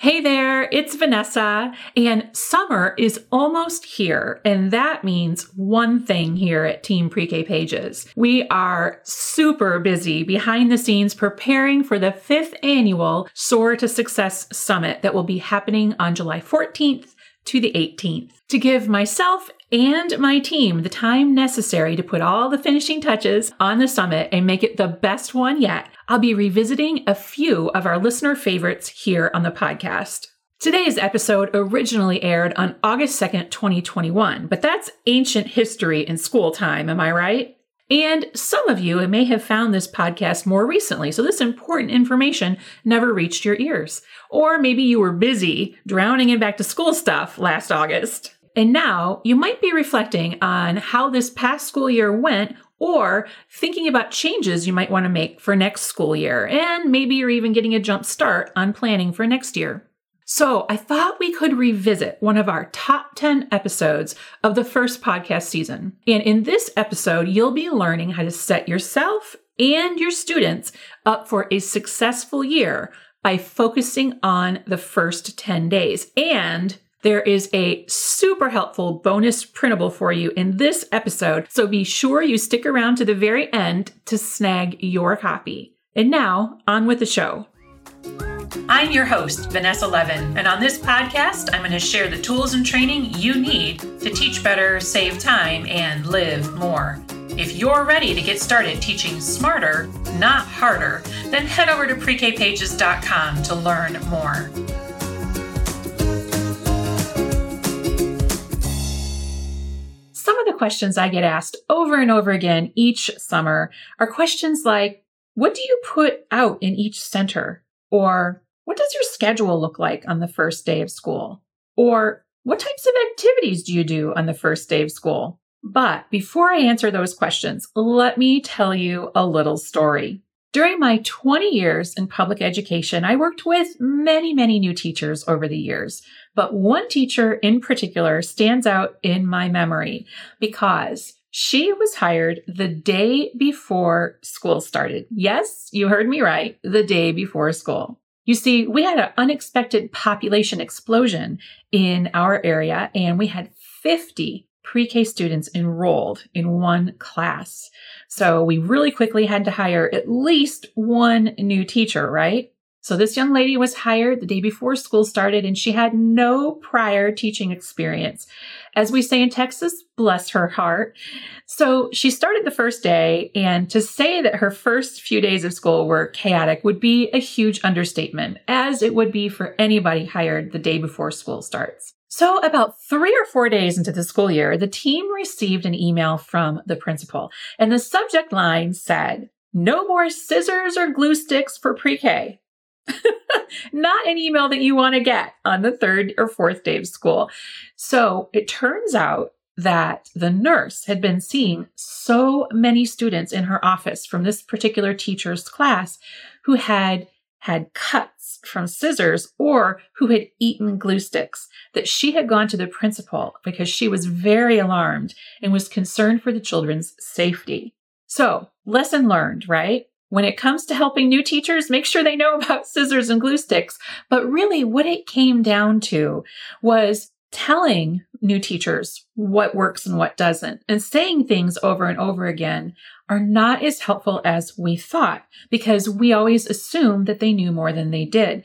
Hey there, it's Vanessa, and summer is almost here, and that means one thing here at Team Pre-K Pages. We are super busy behind the scenes preparing for the fifth annual Soar to Success Summit that will be happening on July 14th to the 18th. To give myself and my team the time necessary to put all the finishing touches on the summit and make it the best one yet, I'll be revisiting a few of our listener favorites here on the podcast. Today's episode originally aired on August 2nd, 2021, but that's ancient history in school time, am I right? And some of you may have found this podcast more recently, so this important information never reached your ears. Or maybe you were busy drowning in back to school stuff last August. And now you might be reflecting on how this past school year went or thinking about changes you might want to make for next school year. And maybe you're even getting a jump start on planning for next year. So I thought we could revisit one of our top 10 episodes of the first podcast season. And in this episode, you'll be learning how to set yourself and your students up for a successful year by focusing on the first 10 days and there is a super helpful bonus printable for you in this episode, so be sure you stick around to the very end to snag your copy. And now, on with the show. I'm your host, Vanessa Levin, and on this podcast, I'm going to share the tools and training you need to teach better, save time, and live more. If you're ready to get started teaching smarter, not harder, then head over to prekpages.com to learn more. Some of the questions I get asked over and over again each summer are questions like, what do you put out in each center? Or what does your schedule look like on the first day of school? Or what types of activities do you do on the first day of school? But before I answer those questions, let me tell you a little story. During my 20 years in public education, I worked with many, many new teachers over the years. But one teacher in particular stands out in my memory because she was hired the day before school started. Yes, you heard me right. The day before school. You see, we had an unexpected population explosion in our area and we had 50 pre-K students enrolled in one class. So we really quickly had to hire at least one new teacher, right? So this young lady was hired the day before school started and she had no prior teaching experience. As we say in Texas, bless her heart. So she started the first day and to say that her first few days of school were chaotic would be a huge understatement, as it would be for anybody hired the day before school starts. So, about three or four days into the school year, the team received an email from the principal, and the subject line said, No more scissors or glue sticks for pre K. Not an email that you want to get on the third or fourth day of school. So it turns out that the nurse had been seeing so many students in her office from this particular teacher's class who had had cuts from scissors or who had eaten glue sticks that she had gone to the principal because she was very alarmed and was concerned for the children's safety. So, lesson learned, right? When it comes to helping new teachers, make sure they know about scissors and glue sticks. But really, what it came down to was telling new teachers what works and what doesn't, and saying things over and over again are not as helpful as we thought because we always assume that they knew more than they did.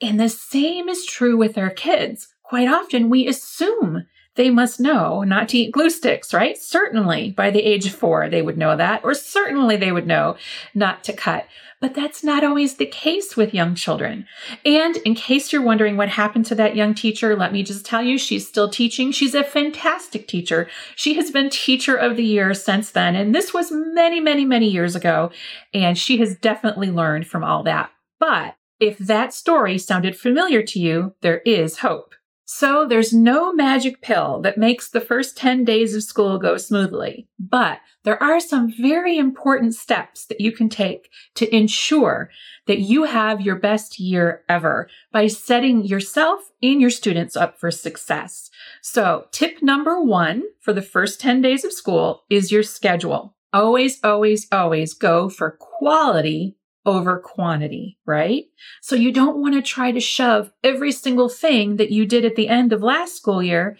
And the same is true with our kids. Quite often, we assume they must know not to eat glue sticks, right? Certainly by the age of four, they would know that, or certainly they would know not to cut. But that's not always the case with young children. And in case you're wondering what happened to that young teacher, let me just tell you, she's still teaching. She's a fantastic teacher. She has been teacher of the year since then. And this was many, many, many years ago. And she has definitely learned from all that. But if that story sounded familiar to you, there is hope. So there's no magic pill that makes the first 10 days of school go smoothly, but there are some very important steps that you can take to ensure that you have your best year ever by setting yourself and your students up for success. So tip number one for the first 10 days of school is your schedule. Always, always, always go for quality over quantity, right? So you don't want to try to shove every single thing that you did at the end of last school year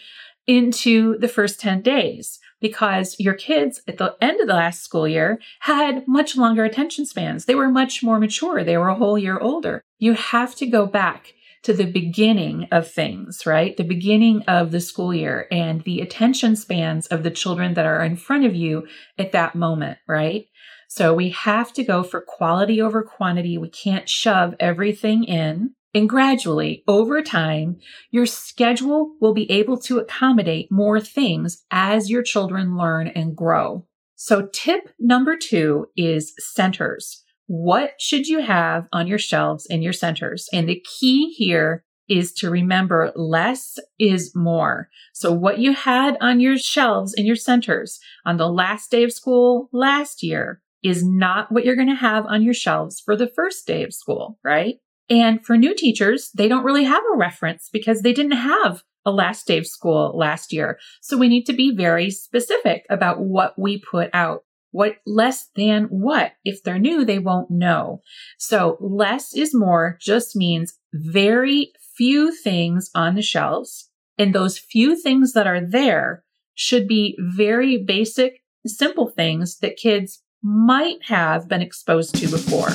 into the first 10 days because your kids at the end of the last school year had much longer attention spans. They were much more mature. They were a whole year older. You have to go back to the beginning of things, right? The beginning of the school year and the attention spans of the children that are in front of you at that moment, right? So we have to go for quality over quantity. We can't shove everything in. And gradually, over time, your schedule will be able to accommodate more things as your children learn and grow. So tip number two is centers. What should you have on your shelves in your centers? And the key here is to remember less is more. So what you had on your shelves in your centers on the last day of school last year is not what you're going to have on your shelves for the first day of school, right? And for new teachers, they don't really have a reference because they didn't have a last day of school last year. So we need to be very specific about what we put out. What less than what? If they're new, they won't know. So less is more just means very few things on the shelves. And those few things that are there should be very basic, simple things that kids might have been exposed to before.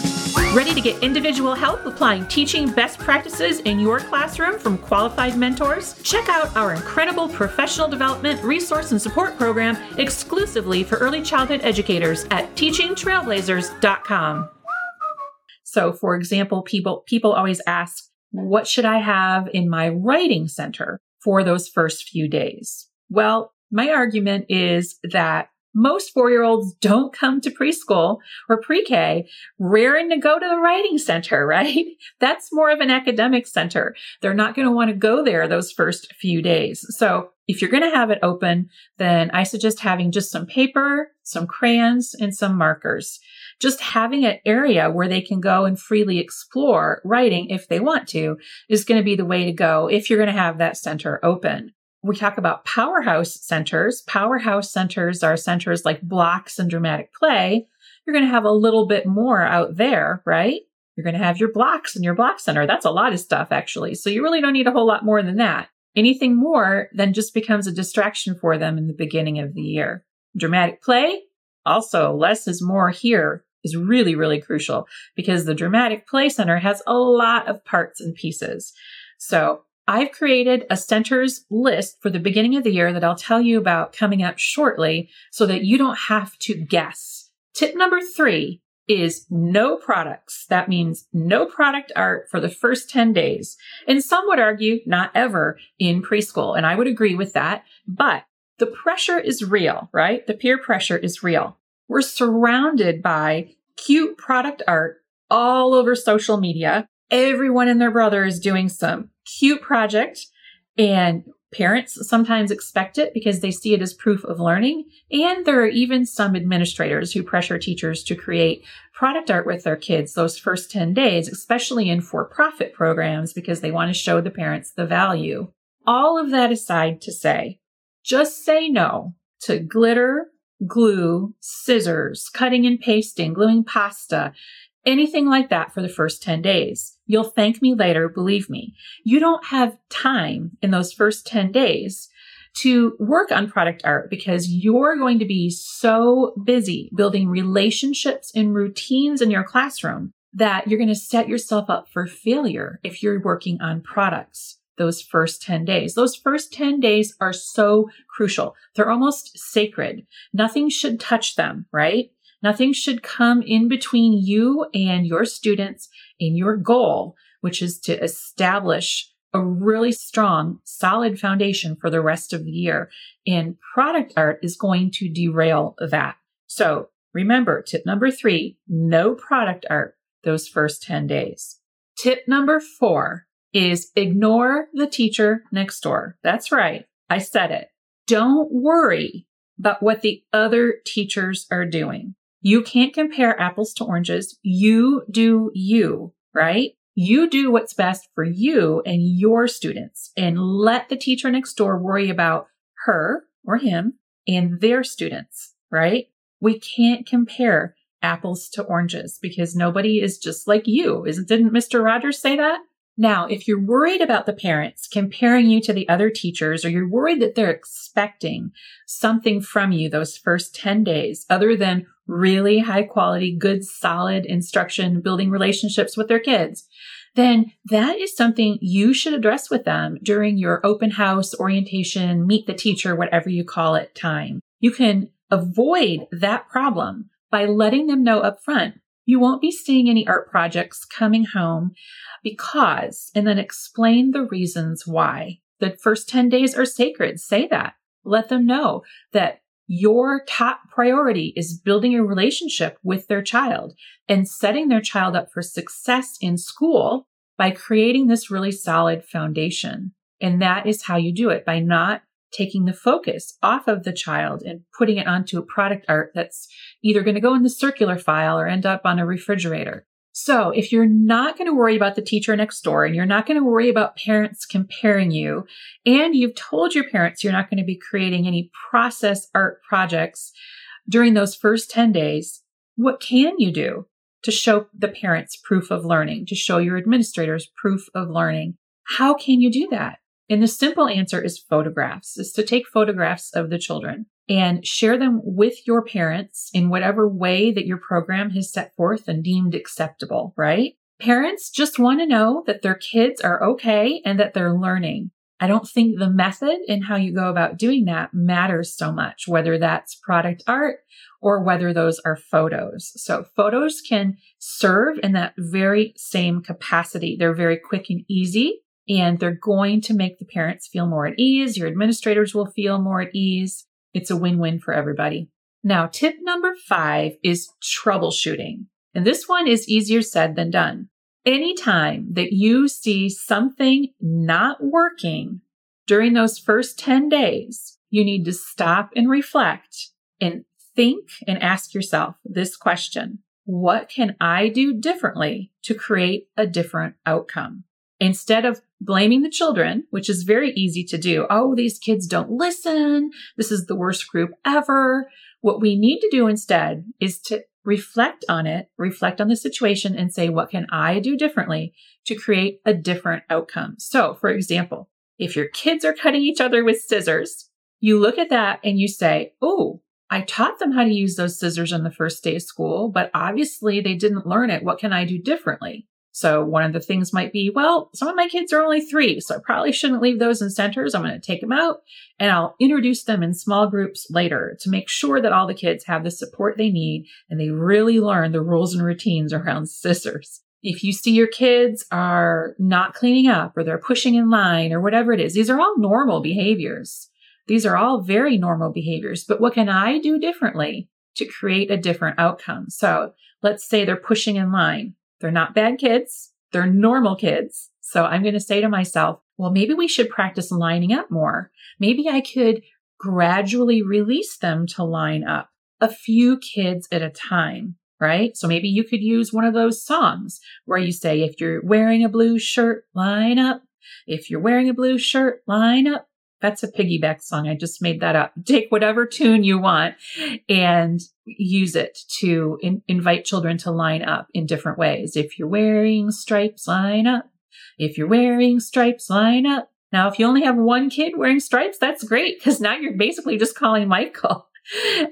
Ready to get individual help applying teaching best practices in your classroom from qualified mentors? Check out our incredible professional development resource and support program exclusively for early childhood educators at teachingtrailblazers.com. So, for example, people people always ask, what should I have in my writing center for those first few days? Well, my argument is that most four year olds don't come to preschool or pre K raring to go to the writing center, right? That's more of an academic center. They're not going to want to go there those first few days. So if you're going to have it open, then I suggest having just some paper, some crayons, and some markers. Just having an area where they can go and freely explore writing if they want to is going to be the way to go if you're going to have that center open we talk about powerhouse centers. Powerhouse centers are centers like blocks and dramatic play. You're going to have a little bit more out there, right? You're going to have your blocks and your block center. That's a lot of stuff, actually. So you really don't need a whole lot more than that. Anything more then just becomes a distraction for them in the beginning of the year. Dramatic play, also less is more here is really, really crucial because the dramatic play center has a lot of parts and pieces. So I've created a centers list for the beginning of the year that I'll tell you about coming up shortly so that you don't have to guess. Tip number three is no products. That means no product art for the first 10 days. And some would argue not ever in preschool. And I would agree with that. But the pressure is real, right? The peer pressure is real. We're surrounded by cute product art all over social media. Everyone and their brother is doing some cute project and parents sometimes expect it because they see it as proof of learning. And there are even some administrators who pressure teachers to create product art with their kids those first 10 days, especially in for profit programs because they want to show the parents the value. All of that aside to say, just say no to glitter, glue, scissors, cutting and pasting, gluing pasta, anything like that for the first 10 days. You'll thank me later, believe me. You don't have time in those first 10 days to work on product art because you're going to be so busy building relationships and routines in your classroom that you're going to set yourself up for failure if you're working on products those first 10 days. Those first 10 days are so crucial. They're almost sacred. Nothing should touch them, right? Nothing should come in between you and your students in your goal, which is to establish a really strong, solid foundation for the rest of the year. And product art is going to derail that. So remember tip number three, no product art those first 10 days. Tip number four is ignore the teacher next door. That's right. I said it. Don't worry about what the other teachers are doing. You can't compare apples to oranges. You do you, right? You do what's best for you and your students and let the teacher next door worry about her or him and their students, right? We can't compare apples to oranges because nobody is just like you. Isn't didn't Mr. Rogers say that? Now, if you're worried about the parents comparing you to the other teachers, or you're worried that they're expecting something from you those first 10 days, other than really high quality, good, solid instruction, building relationships with their kids, then that is something you should address with them during your open house, orientation, meet the teacher, whatever you call it time. You can avoid that problem by letting them know up front you won't be seeing any art projects coming home because, and then explain the reasons why. The first 10 days are sacred. Say that. Let them know that your top priority is building a relationship with their child and setting their child up for success in school by creating this really solid foundation. And that is how you do it by not taking the focus off of the child and putting it onto a product art that's either going to go in the circular file or end up on a refrigerator. So if you're not going to worry about the teacher next door and you're not going to worry about parents comparing you, and you've told your parents you're not going to be creating any process art projects during those first 10 days, what can you do to show the parents proof of learning, to show your administrators proof of learning? How can you do that? And the simple answer is photographs, is to take photographs of the children and share them with your parents in whatever way that your program has set forth and deemed acceptable, right? Parents just want to know that their kids are okay and that they're learning. I don't think the method and how you go about doing that matters so much, whether that's product art or whether those are photos. So photos can serve in that very same capacity. They're very quick and easy and they're going to make the parents feel more at ease. Your administrators will feel more at ease. It's a win-win for everybody. Now, tip number five is troubleshooting. And this one is easier said than done. Anytime that you see something not working during those first 10 days, you need to stop and reflect and think and ask yourself this question. What can I do differently to create a different outcome? Instead of blaming the children, which is very easy to do. Oh, these kids don't listen. This is the worst group ever. What we need to do instead is to reflect on it, reflect on the situation and say, what can I do differently to create a different outcome? So, for example, if your kids are cutting each other with scissors, you look at that and you say, Oh, I taught them how to use those scissors on the first day of school, but obviously they didn't learn it. What can I do differently? So one of the things might be, well, some of my kids are only three, so I probably shouldn't leave those in centers. I'm going to take them out and I'll introduce them in small groups later to make sure that all the kids have the support they need and they really learn the rules and routines around scissors. If you see your kids are not cleaning up or they're pushing in line or whatever it is, these are all normal behaviors. These are all very normal behaviors, but what can I do differently to create a different outcome? So let's say they're pushing in line. They're not bad kids. They're normal kids. So I'm going to say to myself, well, maybe we should practice lining up more. Maybe I could gradually release them to line up a few kids at a time, right? So maybe you could use one of those songs where you say, if you're wearing a blue shirt, line up. If you're wearing a blue shirt, line up. That's a piggyback song. I just made that up. Take whatever tune you want and use it to in- invite children to line up in different ways. If you're wearing stripes, line up. If you're wearing stripes, line up. Now, if you only have one kid wearing stripes, that's great because now you're basically just calling Michael.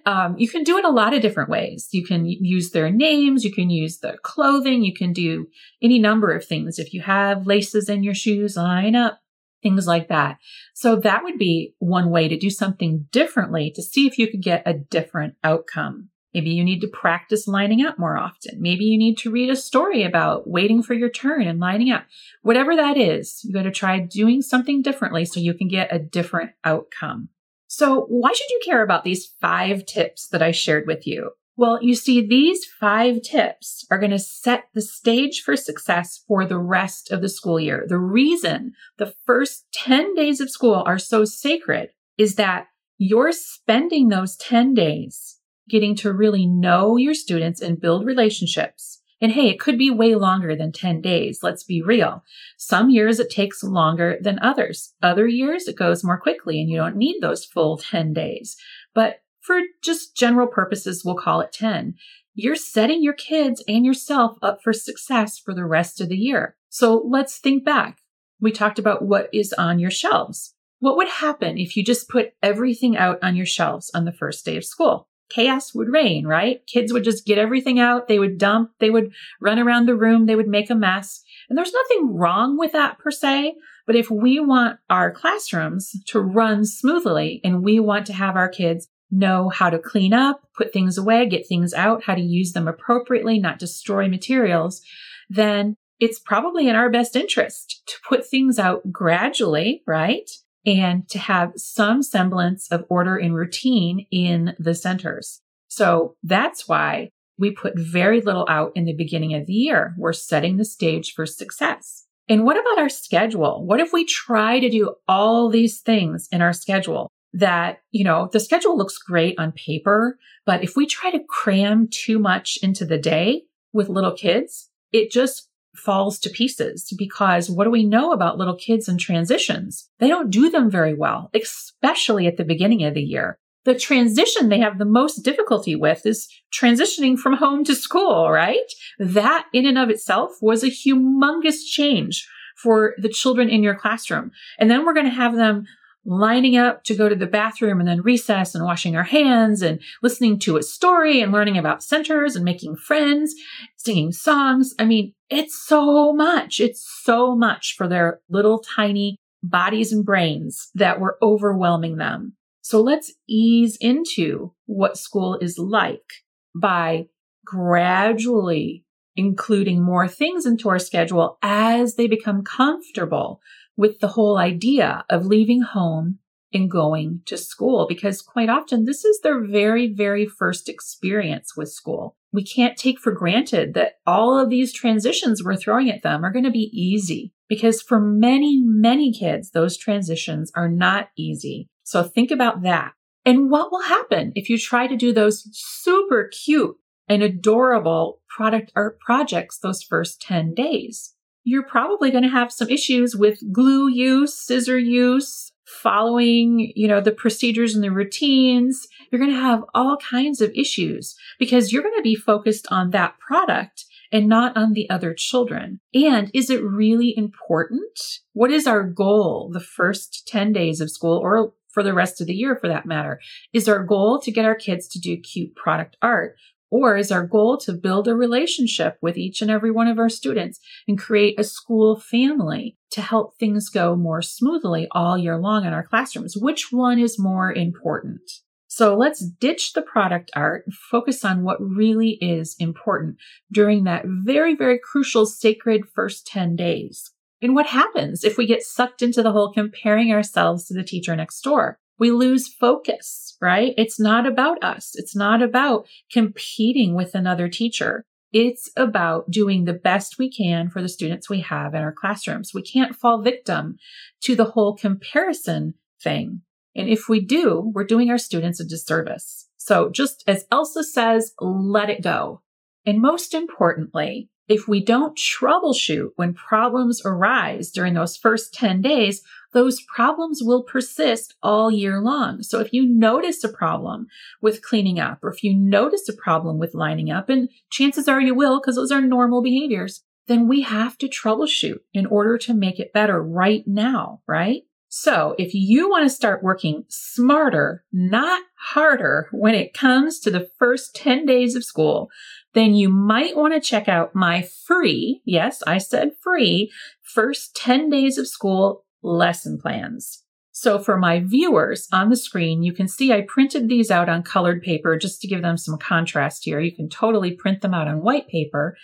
Um, you can do it a lot of different ways. You can use their names, you can use their clothing, you can do any number of things. If you have laces in your shoes, line up things like that. So that would be one way to do something differently to see if you could get a different outcome. Maybe you need to practice lining up more often. Maybe you need to read a story about waiting for your turn and lining up. Whatever that is, you got to try doing something differently so you can get a different outcome. So why should you care about these five tips that I shared with you? Well, you see, these five tips are going to set the stage for success for the rest of the school year. The reason the first 10 days of school are so sacred is that you're spending those 10 days getting to really know your students and build relationships. And hey, it could be way longer than 10 days. Let's be real. Some years it takes longer than others. Other years it goes more quickly and you don't need those full 10 days. But for just general purposes, we'll call it 10. you're setting your kids and yourself up for success for the rest of the year. So let's think back. We talked about what is on your shelves. What would happen if you just put everything out on your shelves on the first day of school? Chaos would reign, right? Kids would just get everything out. They would dump. They would run around the room. They would make a mess. And there's nothing wrong with that per se. But if we want our classrooms to run smoothly and we want to have our kids know how to clean up, put things away, get things out, how to use them appropriately, not destroy materials, then it's probably in our best interest to put things out gradually, right? And to have some semblance of order and routine in the centers. So that's why we put very little out in the beginning of the year. We're setting the stage for success. And what about our schedule? What if we try to do all these things in our schedule that, you know, the schedule looks great on paper, but if we try to cram too much into the day with little kids, it just falls to pieces because what do we know about little kids and transitions? They don't do them very well, especially at the beginning of the year. The transition they have the most difficulty with is transitioning from home to school, right? That in and of itself was a humongous change for the children in your classroom. And then we're going to have them lining up to go to the bathroom and then recess and washing our hands and listening to a story and learning about centers and making friends, singing songs. I mean, it's so much. It's so much for their little tiny bodies and brains that we're overwhelming them. So let's ease into what school is like by gradually including more things into our schedule as they become comfortable with the whole idea of leaving home and going to school because quite often this is their very, very first experience with school. We can't take for granted that all of these transitions we're throwing at them are going to be easy because for many, many kids, those transitions are not easy. So think about that. And what will happen if you try to do those super cute and adorable product art projects those first 10 days? You're probably going to have some issues with glue use, scissor use, following, you know, the procedures and the routines. You're going to have all kinds of issues because you're going to be focused on that product and not on the other children. And is it really important? What is our goal the first 10 days of school or for the rest of the year for that matter? Is our goal to get our kids to do cute product art? Or is our goal to build a relationship with each and every one of our students and create a school family to help things go more smoothly all year long in our classrooms? Which one is more important? So let's ditch the product art and focus on what really is important during that very, very crucial sacred first 10 days. And what happens if we get sucked into the whole comparing ourselves to the teacher next door? We lose focus, right? It's not about us. It's not about competing with another teacher. It's about doing the best we can for the students we have in our classrooms. We can't fall victim to the whole comparison thing. And if we do, we're doing our students a disservice. So just as Elsa says, let it go. And most importantly, if we don't troubleshoot when problems arise during those first 10 days, those problems will persist all year long. So if you notice a problem with cleaning up, or if you notice a problem with lining up, and chances are you will because those are normal behaviors, then we have to troubleshoot in order to make it better right now, right? So if you want to start working smarter, not harder when it comes to the first 10 days of school, then you might want to check out my free, yes, I said free, first 10 days of school lesson plans. So for my viewers on the screen, you can see I printed these out on colored paper just to give them some contrast here. You can totally print them out on white paper.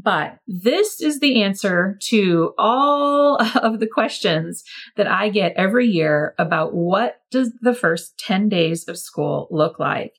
But this is the answer to all of the questions that I get every year about what does the first 10 days of school look like.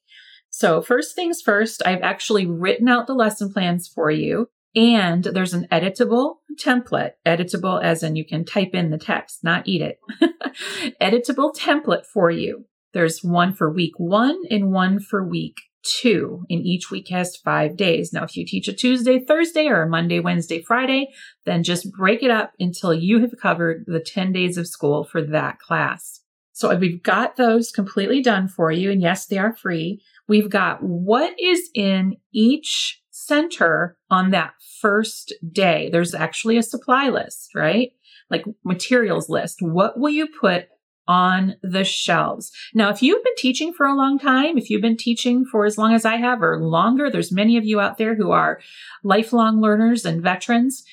So first things first, I've actually written out the lesson plans for you. And there's an editable template, editable as in you can type in the text, not eat it. editable template for you. There's one for week one and one for week two, and each week has five days. Now, if you teach a Tuesday, Thursday, or a Monday, Wednesday, Friday, then just break it up until you have covered the 10 days of school for that class. So we've got those completely done for you. And yes, they are free. We've got what is in each center on that first day. There's actually a supply list, right? Like materials list. What will you put on the shelves. Now, if you've been teaching for a long time, if you've been teaching for as long as I have or longer, there's many of you out there who are lifelong learners and veterans,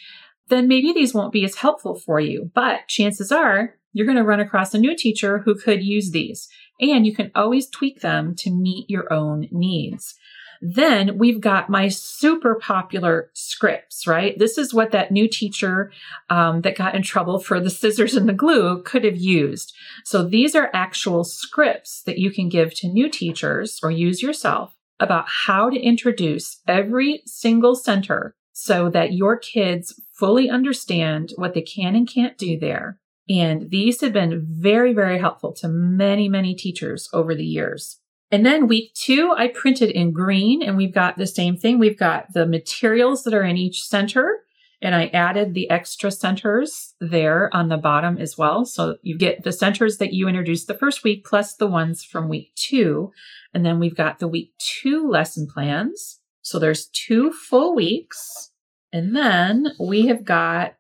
then maybe these won't be as helpful for you. But chances are you're going to run across a new teacher who could use these. And you can always tweak them to meet your own needs. Then we've got my super popular scripts, right? This is what that new teacher um, that got in trouble for the scissors and the glue could have used. So these are actual scripts that you can give to new teachers or use yourself about how to introduce every single center so that your kids fully understand what they can and can't do there. And these have been very, very helpful to many, many teachers over the years. And then week two, I printed in green and we've got the same thing. We've got the materials that are in each center and I added the extra centers there on the bottom as well. So you get the centers that you introduced the first week plus the ones from week two. And then we've got the week two lesson plans. So there's two full weeks. And then we have got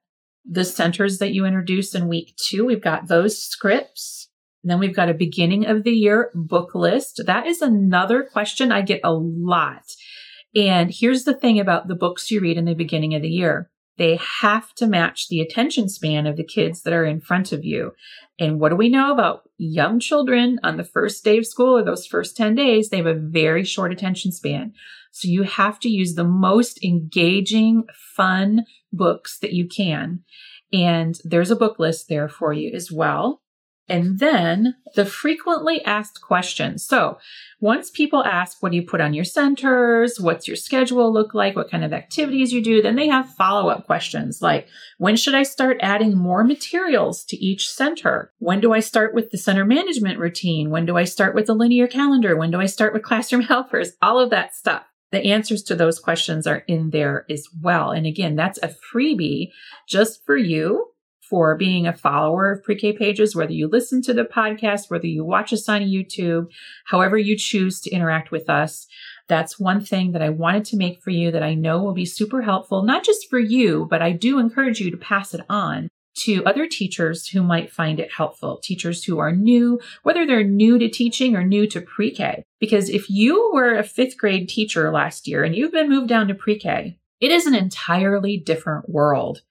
the centers that you introduced in week two. We've got those scripts and then we've got a beginning of the year book list. That is another question I get a lot. And here's the thing about the books you read in the beginning of the year. They have to match the attention span of the kids that are in front of you. And what do we know about young children on the first day of school or those first 10 days? They have a very short attention span. So you have to use the most engaging, fun books that you can. And there's a book list there for you as well. And then the frequently asked questions. So once people ask, what do you put on your centers? What's your schedule look like? What kind of activities you do? Then they have follow up questions like, when should I start adding more materials to each center? When do I start with the center management routine? When do I start with the linear calendar? When do I start with classroom helpers? All of that stuff. The answers to those questions are in there as well. And again, that's a freebie just for you for being a follower of pre K pages, whether you listen to the podcast, whether you watch us on YouTube, however you choose to interact with us. That's one thing that I wanted to make for you that I know will be super helpful, not just for you, but I do encourage you to pass it on to other teachers who might find it helpful, teachers who are new, whether they're new to teaching or new to pre K. Because if you were a fifth grade teacher last year and you've been moved down to pre K, it is an entirely different world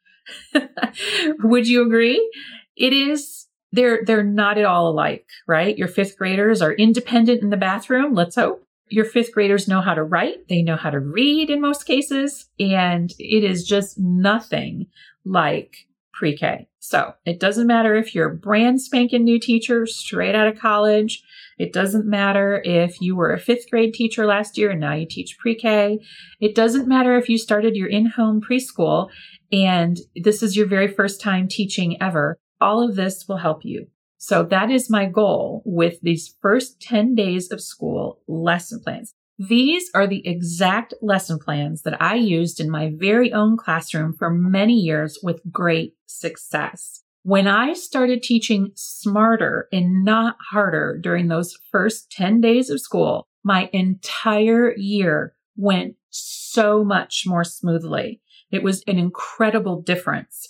Would you agree? It is they're they're not at all alike, right? Your fifth graders are independent in the bathroom, let's hope. Your fifth graders know how to write, they know how to read in most cases, and it is just nothing like pre-K. So it doesn't matter if you're a brand spanking new teacher straight out of college. It doesn't matter if you were a fifth grade teacher last year and now you teach pre-K. It doesn't matter if you started your in-home preschool and this is your very first time teaching ever, all of this will help you. So that is my goal with these first 10 days of school lesson plans. These are the exact lesson plans that I used in my very own classroom for many years with great success. When I started teaching smarter and not harder during those first 10 days of school, my entire year went so much more smoothly. It was an incredible difference.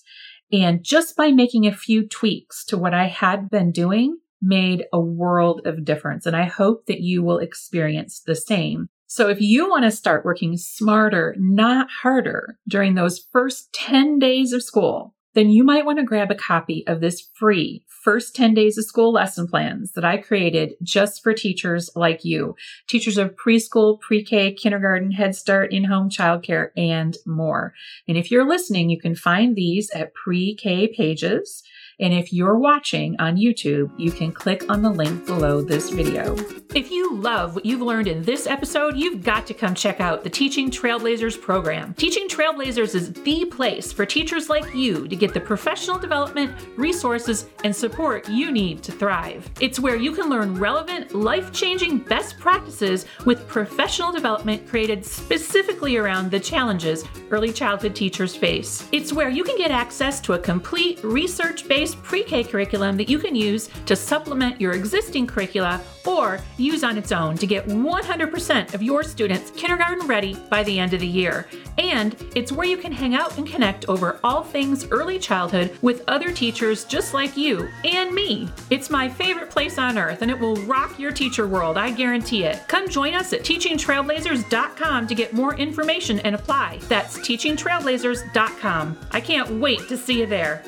And just by making a few tweaks to what I had been doing made a world of difference. And I hope that you will experience the same. So if you want to start working smarter, not harder during those first 10 days of school, then you might want to grab a copy of this free first 10 days of school lesson plans that I created just for teachers like you, teachers of preschool, pre-K, kindergarten, Head Start, in-home childcare, and more. And if you're listening, you can find these at pre-K pages and if you're watching on YouTube, you can click on the link below this video. If you love what you've learned in this episode, you've got to come check out the Teaching Trailblazers program. Teaching Trailblazers is the place for teachers like you to get the professional development, resources, and support you need to thrive. It's where you can learn relevant, life changing best practices with professional development created specifically around the challenges early childhood teachers face. It's where you can get access to a complete research based based pre K curriculum that you can use to supplement your existing curricula or use on its own to get 100% of your students kindergarten ready by the end of the year. And it's where you can hang out and connect over all things early childhood with other teachers just like you and me. It's my favorite place on earth and it will rock your teacher world, I guarantee it. Come join us at teachingtrailblazers.com to get more information and apply. That's teachingtrailblazers.com. I can't wait to see you there.